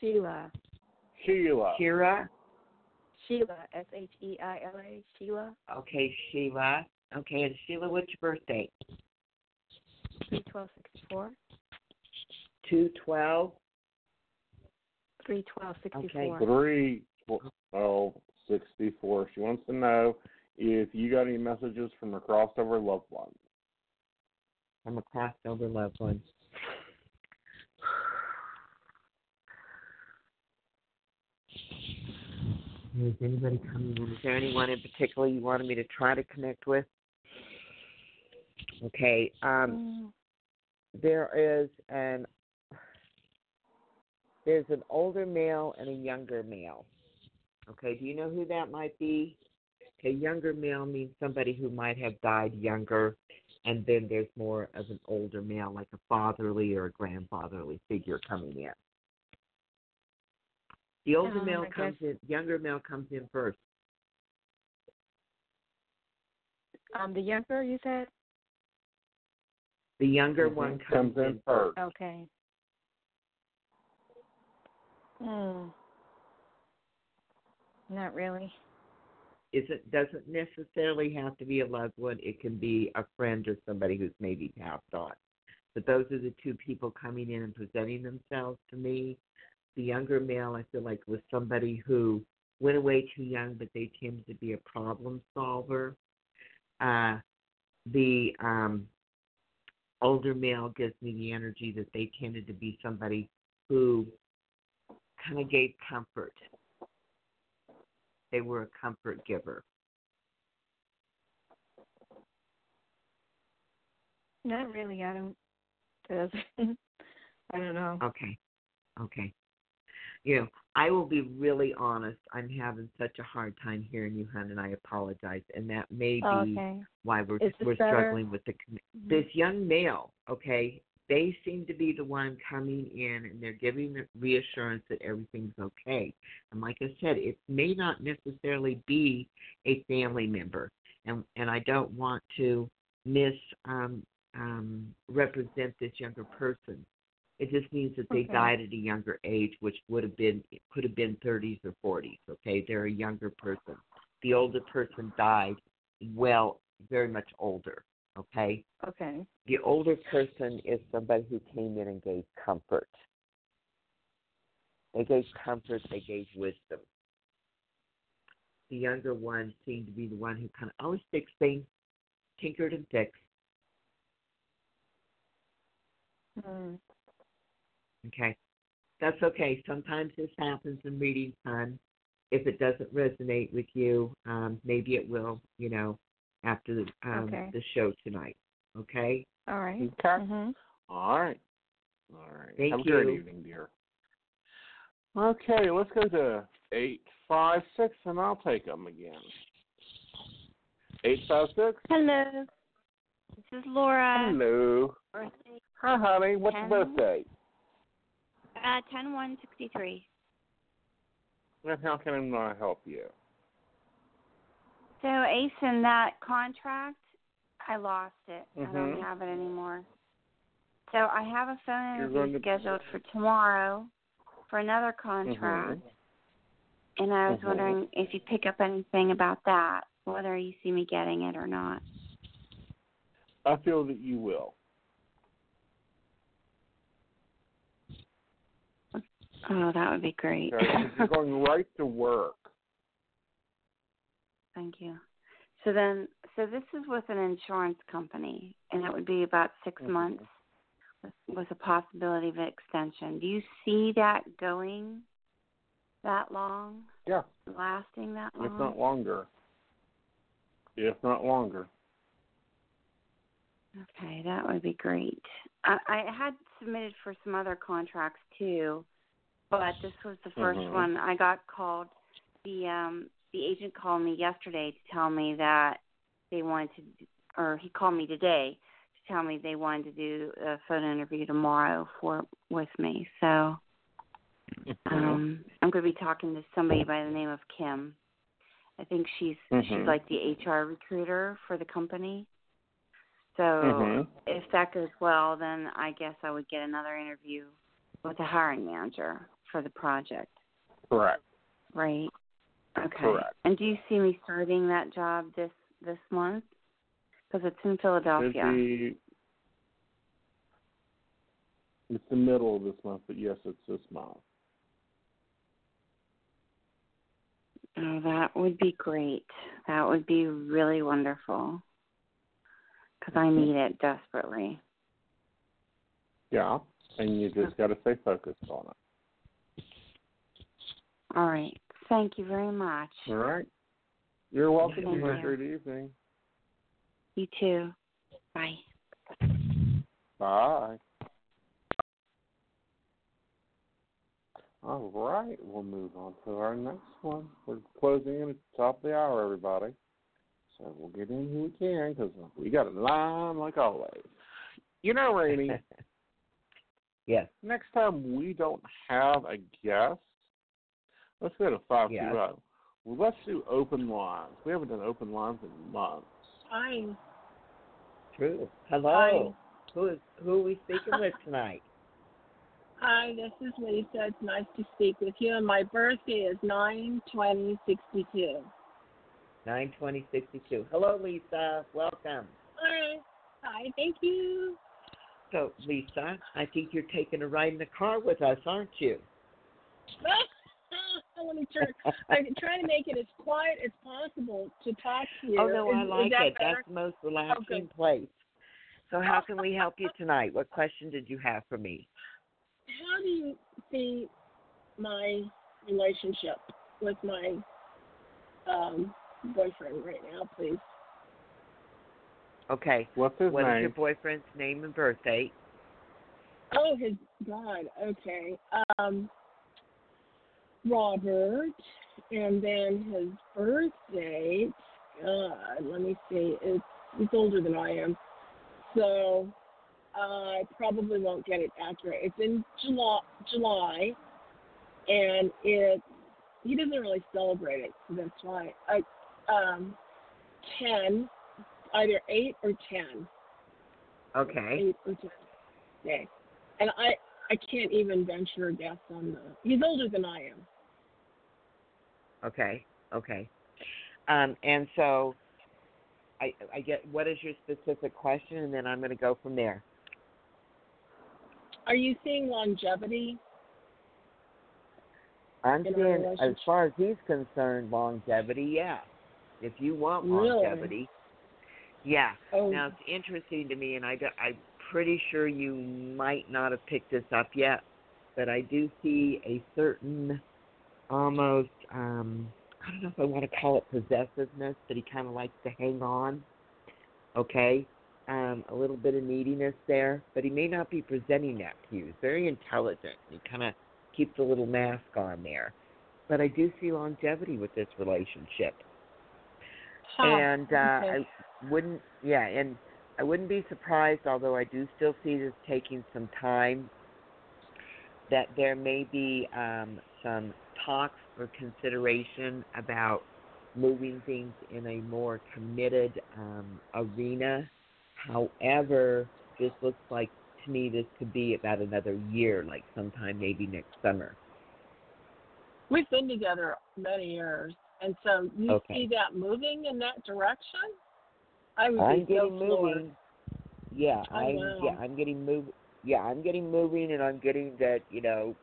Sheila. Sheila. Kira. Sheila. S H E I L A. Sheila. Okay, Sheila. Okay, and Sheila, what's your birthday? 31264. Two twelve. 31264. Okay. Three twelve sixty four. She wants to know if you got any messages from her crossover loved ones. I'm a passed over loved one. Is anybody coming in? Is there anyone in particular you wanted me to try to connect with? Okay. Um, there is an there's an older male and a younger male. Okay, do you know who that might be? Okay, younger male means somebody who might have died younger, and then there's more of an older male, like a fatherly or a grandfatherly figure coming in. The older Um, male I comes in, younger male comes in first. Um, the younger you said? The younger Mhm, one comes comes, in in first. Okay. Hmm. Not really. Is it doesn't necessarily have to be a loved one. It can be a friend or somebody who's maybe passed on. But those are the two people coming in and presenting themselves to me. The younger male, I feel like, was somebody who went away too young, but they tended to be a problem solver. Uh, the um, older male gives me the energy that they tended to be somebody who kind of gave comfort. They were a comfort giver. Not really. I don't. I don't know. Okay. Okay. You know, I will be really honest. I'm having such a hard time hearing you, hon, and I apologize. And that may be okay. why we're we're better? struggling with the conne- mm-hmm. this young male. Okay, they seem to be the one coming in, and they're giving the reassurance that everything's okay. And like I said, it may not necessarily be a family member, and and I don't want to miss um, um, represent this younger person. It just means that they Okay. died at a younger age, which would have been could have been 30s or 40s. Okay, they're a younger person. The older person died well, very much older. Okay, Okay. the older person is somebody who came in and gave comfort. They gave comfort. They gave wisdom. The younger one seemed to be the one who kind of always fixed things, tinkered and fixed. Hmm. Okay. That's okay. Sometimes this happens in reading time. if it doesn't resonate with you, um, maybe it will. You know, after the um, Okay. the show tonight. Okay. All right. Okay. Mm-hmm. All right. All right. Thank Have a great you. evening, dear. Okay, let's go to eight five six, and I'll take them again. Eight five six. Hello. This is Laura. Hello. Birthday Hi, honey. What's your birthday? uh ten one sixty three. And how can I help you? So Aeson, that contract, I lost it. I Mhm. don't have it anymore. So I have a phone interview to- scheduled for tomorrow for another contract. And I was Mhm. wondering if you pick up anything about that, whether you see me getting it or not. I feel that you will. Oh, that would be great. Okay? You're going right to work. Thank you. So then, so this is with an insurance company, and it would be about 6 Mhm. months with, with a possibility of an extension. Do you see that going that long, Yeah, lasting that long? if not longer. If not longer. Okay, that would be great. I, I had submitted for some other contracts too, but this was the 1st Mhm. one. I got called. The um the agent called me yesterday to tell me that they wanted to, or he called me today to tell me they wanted to do a phone interview tomorrow for with me. So um I'm going to be talking to somebody by the name of Kim. I think she's she's Mhm. like the HR recruiter for the company. So Mhm. if that goes well, then I guess I would get another interview with the hiring manager for the project, Correct. right? Okay. Correct. And do you see me starting that job this this month? Because it's in Philadelphia. Be, it's the middle of this month, but yes, it's this month. Oh, that would be great. That would be really wonderful. Because I need it desperately. Yeah, and you just got to stay focused on it. All right. Thank you very much. All right. You're welcome. Thank You have a great evening. You too. Bye. Bye. All right, we'll move on to our next one. We're closing in at the top of the hour, everybody. So we'll get in who we can because we got a line like always. You know, Rainey, Yes. next time we don't have a guest, let's go to five two Yes. zero. Well, let's do open lines. We haven't done open lines in months. Hi. True. Hello. Who is who are we speaking with tonight? Hi, this is Lisa. It's nice to speak with you. And my birthday is nine twenty sixty two. Nine twenty sixty two. Hello, Lisa. Welcome. Hi. Hi, thank you. So, Lisa, I think you're taking a ride in the car with us, aren't you? Let me turn. I'm trying to make it as quiet as possible to talk to you. Oh no, I Is- is like that it. better? That's the most relaxing good. place. So, how can we help you tonight? What question did you have for me? How do you see my relationship with my um, boyfriend right now, please? Okay. What's his What is name? your boyfriend's name and birth date? Oh, his God. Okay. Um, Robert, and then his birthday. God, let me see. It's he's older than I am, so I probably won't get it accurate. It's in July, July, and it he doesn't really celebrate it, so that's why. I um, ten, either eight or ten. Okay. Eight or ten. Okay. And I I can't even venture a guess on the. He's older than I am. Okay. Okay. Um, and so, I I get what is your specific question, and then I'm going to go from there. Are you seeing longevity? I'm seeing, as far as he's concerned, longevity. Yeah. If you want Really? longevity, yeah. Oh. Now it's interesting to me, and I, do- I'm pretty sure you might not have picked this up yet, but I do see a certain almost um I don't know if I want to call it possessiveness, but he kind of likes to hang on. Okay, um, a little bit of neediness there, but he may not be presenting that to you. He's very intelligent. He kind of keeps a little mask on there. But I do see longevity with this relationship. Huh, and uh, okay. I wouldn't, yeah, and I wouldn't be surprised, although I do still see this taking some time, that there may be um, some talks or consideration about moving things in a more committed um, arena. However, this looks like to me this could be about another year, like sometime maybe next summer. We've been together many years, and so you Okay. see that moving in that direction. I would I'm be so floored. moving. Yeah, Oh, I'm yeah, I'm getting move yeah, I'm getting moving and I'm getting that, you know,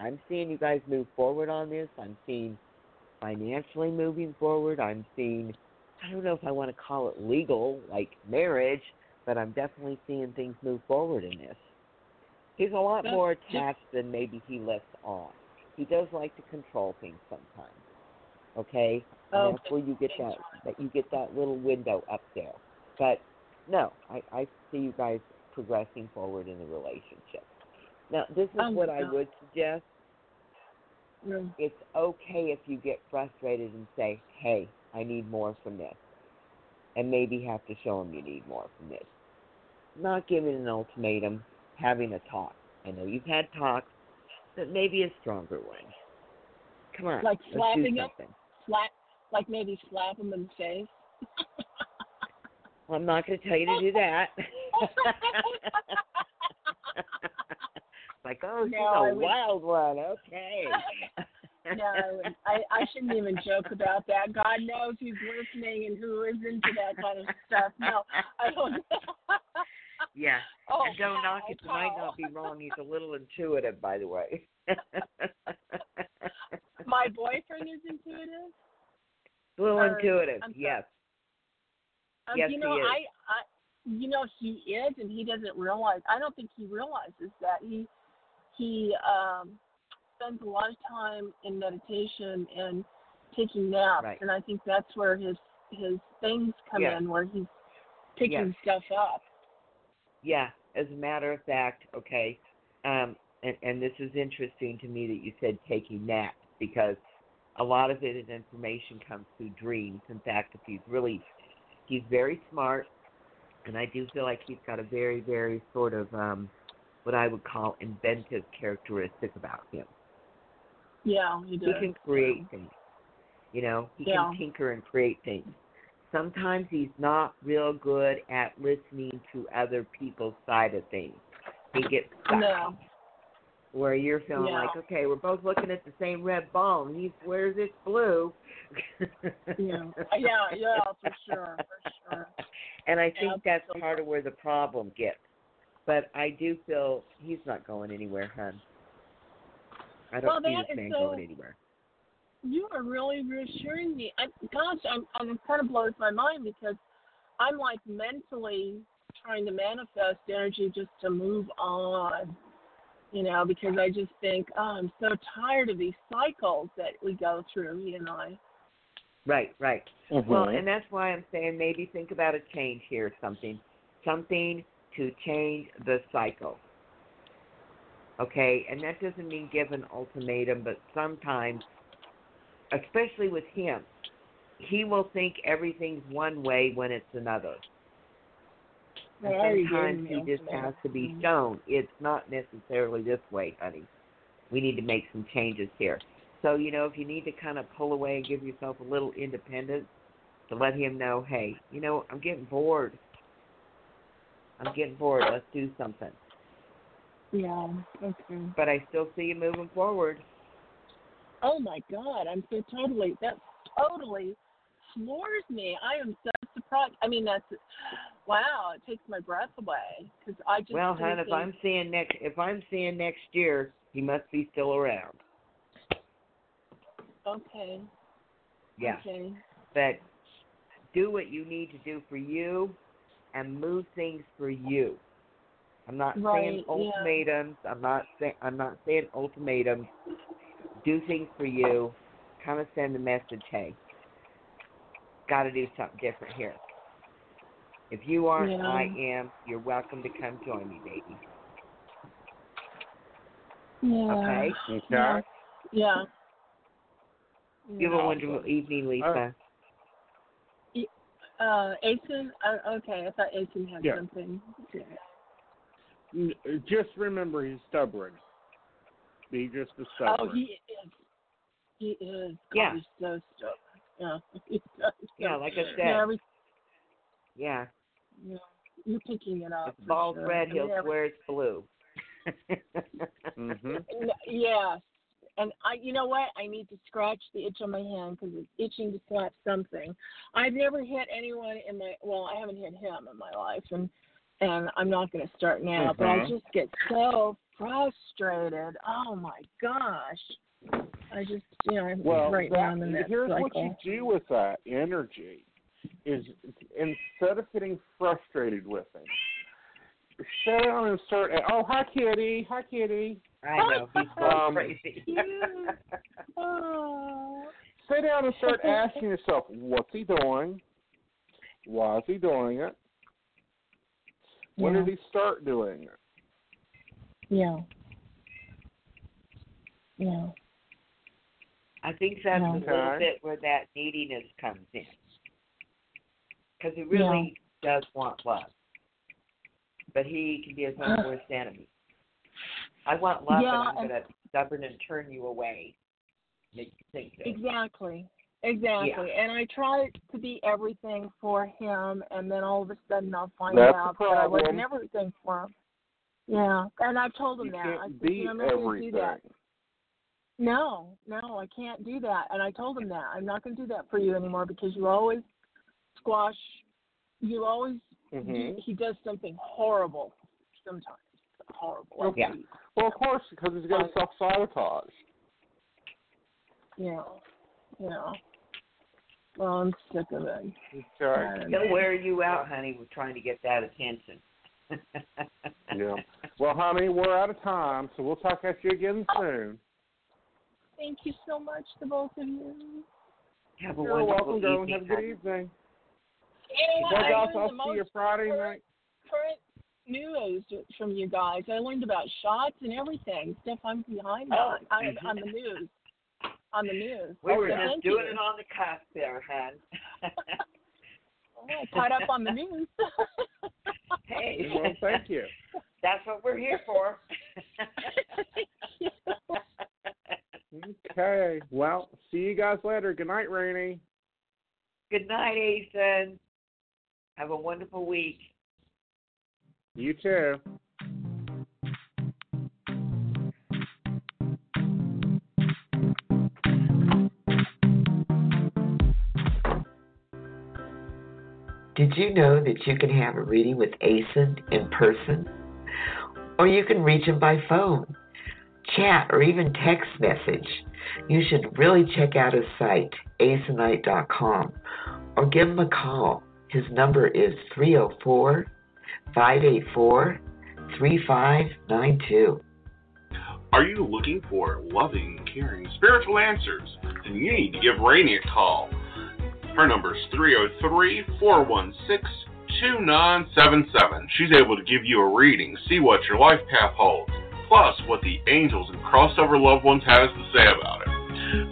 I'm seeing you guys move forward on this. I'm seeing financially moving forward. I'm seeing I don't know if I want to call it legal, like marriage, but I'm definitely seeing things move forward in this. He's a lot That's more just- attached than maybe he lets on. He does like to control things sometimes. Okay? And oh, that's where you get that that you get that little window up there. But no, I, I see you guys progressing forward in the relationship. Now, this is Oh, what I would suggest. Mm. It's okay if you get frustrated and say, "Hey, I need more from this," and maybe have to show them you need more from this. Not giving an ultimatum, having a talk. I know you've had talks, but maybe a stronger one. Come on, Like slapping them? Slap, like maybe slap them in the face. Well, I'm not going to tell you to do that. like, oh, she's No, a would- wild one. Okay. no, I. I shouldn't even joke about that. God knows who's listening and who is into that kind of stuff. No, I don't. yeah. Oh, and don't knock it. Paul, might not be wrong. He's a little intuitive, by the way. My boyfriend is intuitive. a little or- intuitive. Yes. Um, Yes, you know, he is. I, I, you know, he is, and he doesn't realize. I don't think he realizes that he, he um, spends a lot of time in meditation and taking naps, Right. and I think that's where his his things come in, where he's picking Yes. stuff up. Yeah, as a matter of fact, okay, um, and, and this is interesting to me that you said taking naps because a lot of it is information comes through dreams. In fact, if he's really, he's very smart, and I do feel like he's got a very, very sort of um, what I would call inventive characteristic about him. Yeah, he does. He can create things. You know, he Yeah. can tinker and create things. Sometimes he's not real good at listening to other people's side of things. He gets stuck. No. Where you're feeling Yeah. like, okay, we're both looking at the same red ball, and he swears it's blue. Yeah. Yeah, yeah, for sure, for sure. and I think that's part of where the problem gets. But I do feel he's not going anywhere, hon. I don't Well, see that this man so- going anywhere. You are really reassuring me. I, gosh, I'm, I'm, it kind of blows my mind because I'm like mentally trying to manifest energy just to move on, you know, because I just think, oh, I'm so tired of these cycles that we go through, he and I. Right, right. Mhm. Well, and that's why I'm saying maybe think about a change here, something, something to change the cycle. Okay, and that doesn't mean give an ultimatum, but sometimes, especially with him, he will think everything's one way when it's another. And sometimes he just has to be shown it's not necessarily this way, honey. We need to make some changes here. So, you know, if you need to kind of pull away and give yourself a little independence to let him know, hey, you know, I'm getting bored. I'm getting bored. Let's do something. Yeah, okay. But I still see you moving forward. Oh my God, I'm so totally, that totally floors me. I am so surprised. I mean, that's, wow, it takes my breath away because I just. Well, hon, if I'm seeing next if I'm seeing next year, he must be still around. Okay. Yeah. Okay. But do what you need to do for you and move things for you. I'm not Right, saying yeah. ultimatums. I'm not saying I'm not saying ultimatums. Do things for you kind of send a message, hey, got to do something different here. If you aren't, Yeah. I am. You're welcome to come join me, baby. Yeah. Okay? Okay. Yeah. You have a wonderful evening, Lisa. Uh, Aeson. Uh, okay, I thought Aeson had Yeah. something. Yeah. Just remember, he's stubborn. Be just as stubborn. Oh, he is. He is. God, Yeah. He's so stubborn. Yeah. Yeah, like I stubborn. said. Yeah, every, Yeah. yeah. You're picking it up. If the ball's sure. red, he'll mean, swear it's blue. mm-hmm. N- Yeah. And I, you know what? I need to scratch the itch on my hand because it's itching to slap something. I've never hit anyone in my. Well, I haven't hit him in my life, and and I'm not going to start now. But I Mhm. just get so frustrated. Oh my gosh! I just, you know, I'm Well, right that, now I'm in that here's cycle. what you do with that energy: is instead of getting frustrated with him, sit down and start. Oh, hi, Kitty. Hi, Kitty. I know he's so Um, crazy. Oh. Sit down and start asking yourself, what's he doing? Why is he doing it? When Yeah. did he start doing it? Yeah. Yeah. I think that's a little bit where that neediness comes in. Because he really does want love. But he can be his own worst enemy. I want love, Yeah, but I'm and- going to stubborn and turn you away. Make you think that. Exactly. Exactly. And I try to be everything for him, and then all of a sudden I'll find That's out that I wasn't everything for him. Yeah. And I've told him You that. I can't said, be you know, I'm not going to do everything. that. No, no, I can't do that. And I told him that. I'm not going to do that for you anymore because you always squash, you always, do, Mhm. he does something horrible sometimes. Horrible. Like Yeah. Well, of course, because he's got to self sabotage. Yeah. Yeah. Well, I'm sick of it. Okay. He'll wear you out, honey, with trying to get that attention. Yeah. Well, honey, we're out of time, so we'll talk at you again oh. soon. Thank you so much to both of you. Have a You're wonderful welcome, darling. evening. Have a good evening. You? Well, I guys, learned I'll see you Friday night. current news from you guys. I learned about shots and everything. Stuff I'm behind on. Oh, I, on the news. On the news. We were just doing you. it on the cusp there, hon. Oh, caught up on the news. hey. Well, thank you. That's what we're here for. Okay. Well, see you guys later. Good night, Rainey. Good night, Aeson. Have a wonderful week. You too. Did you know that you can have a reading with Aeson in person? Or you can reach him by phone, chat, or even text message. You should really check out his site, asenite.com, or give him a call. His number is 304 584 3592. Are you looking for loving, caring, spiritual answers? Then you need to give Rainey a call. Her number is 303 416 2977. She's able to give you a reading, see what your life path holds, plus what the angels and crossover loved ones has to say about it.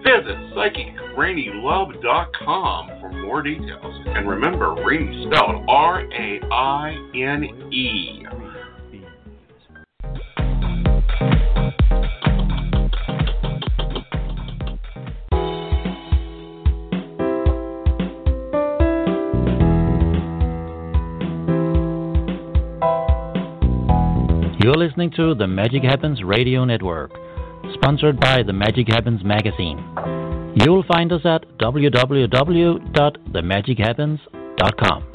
Visit psychicrainylove.com for more details. And remember, Rainey spelled R A I N E. You're listening to the Magic Happens Radio Network, sponsored by the Magic Happens magazine. You'll find us at www.themagichappens.com.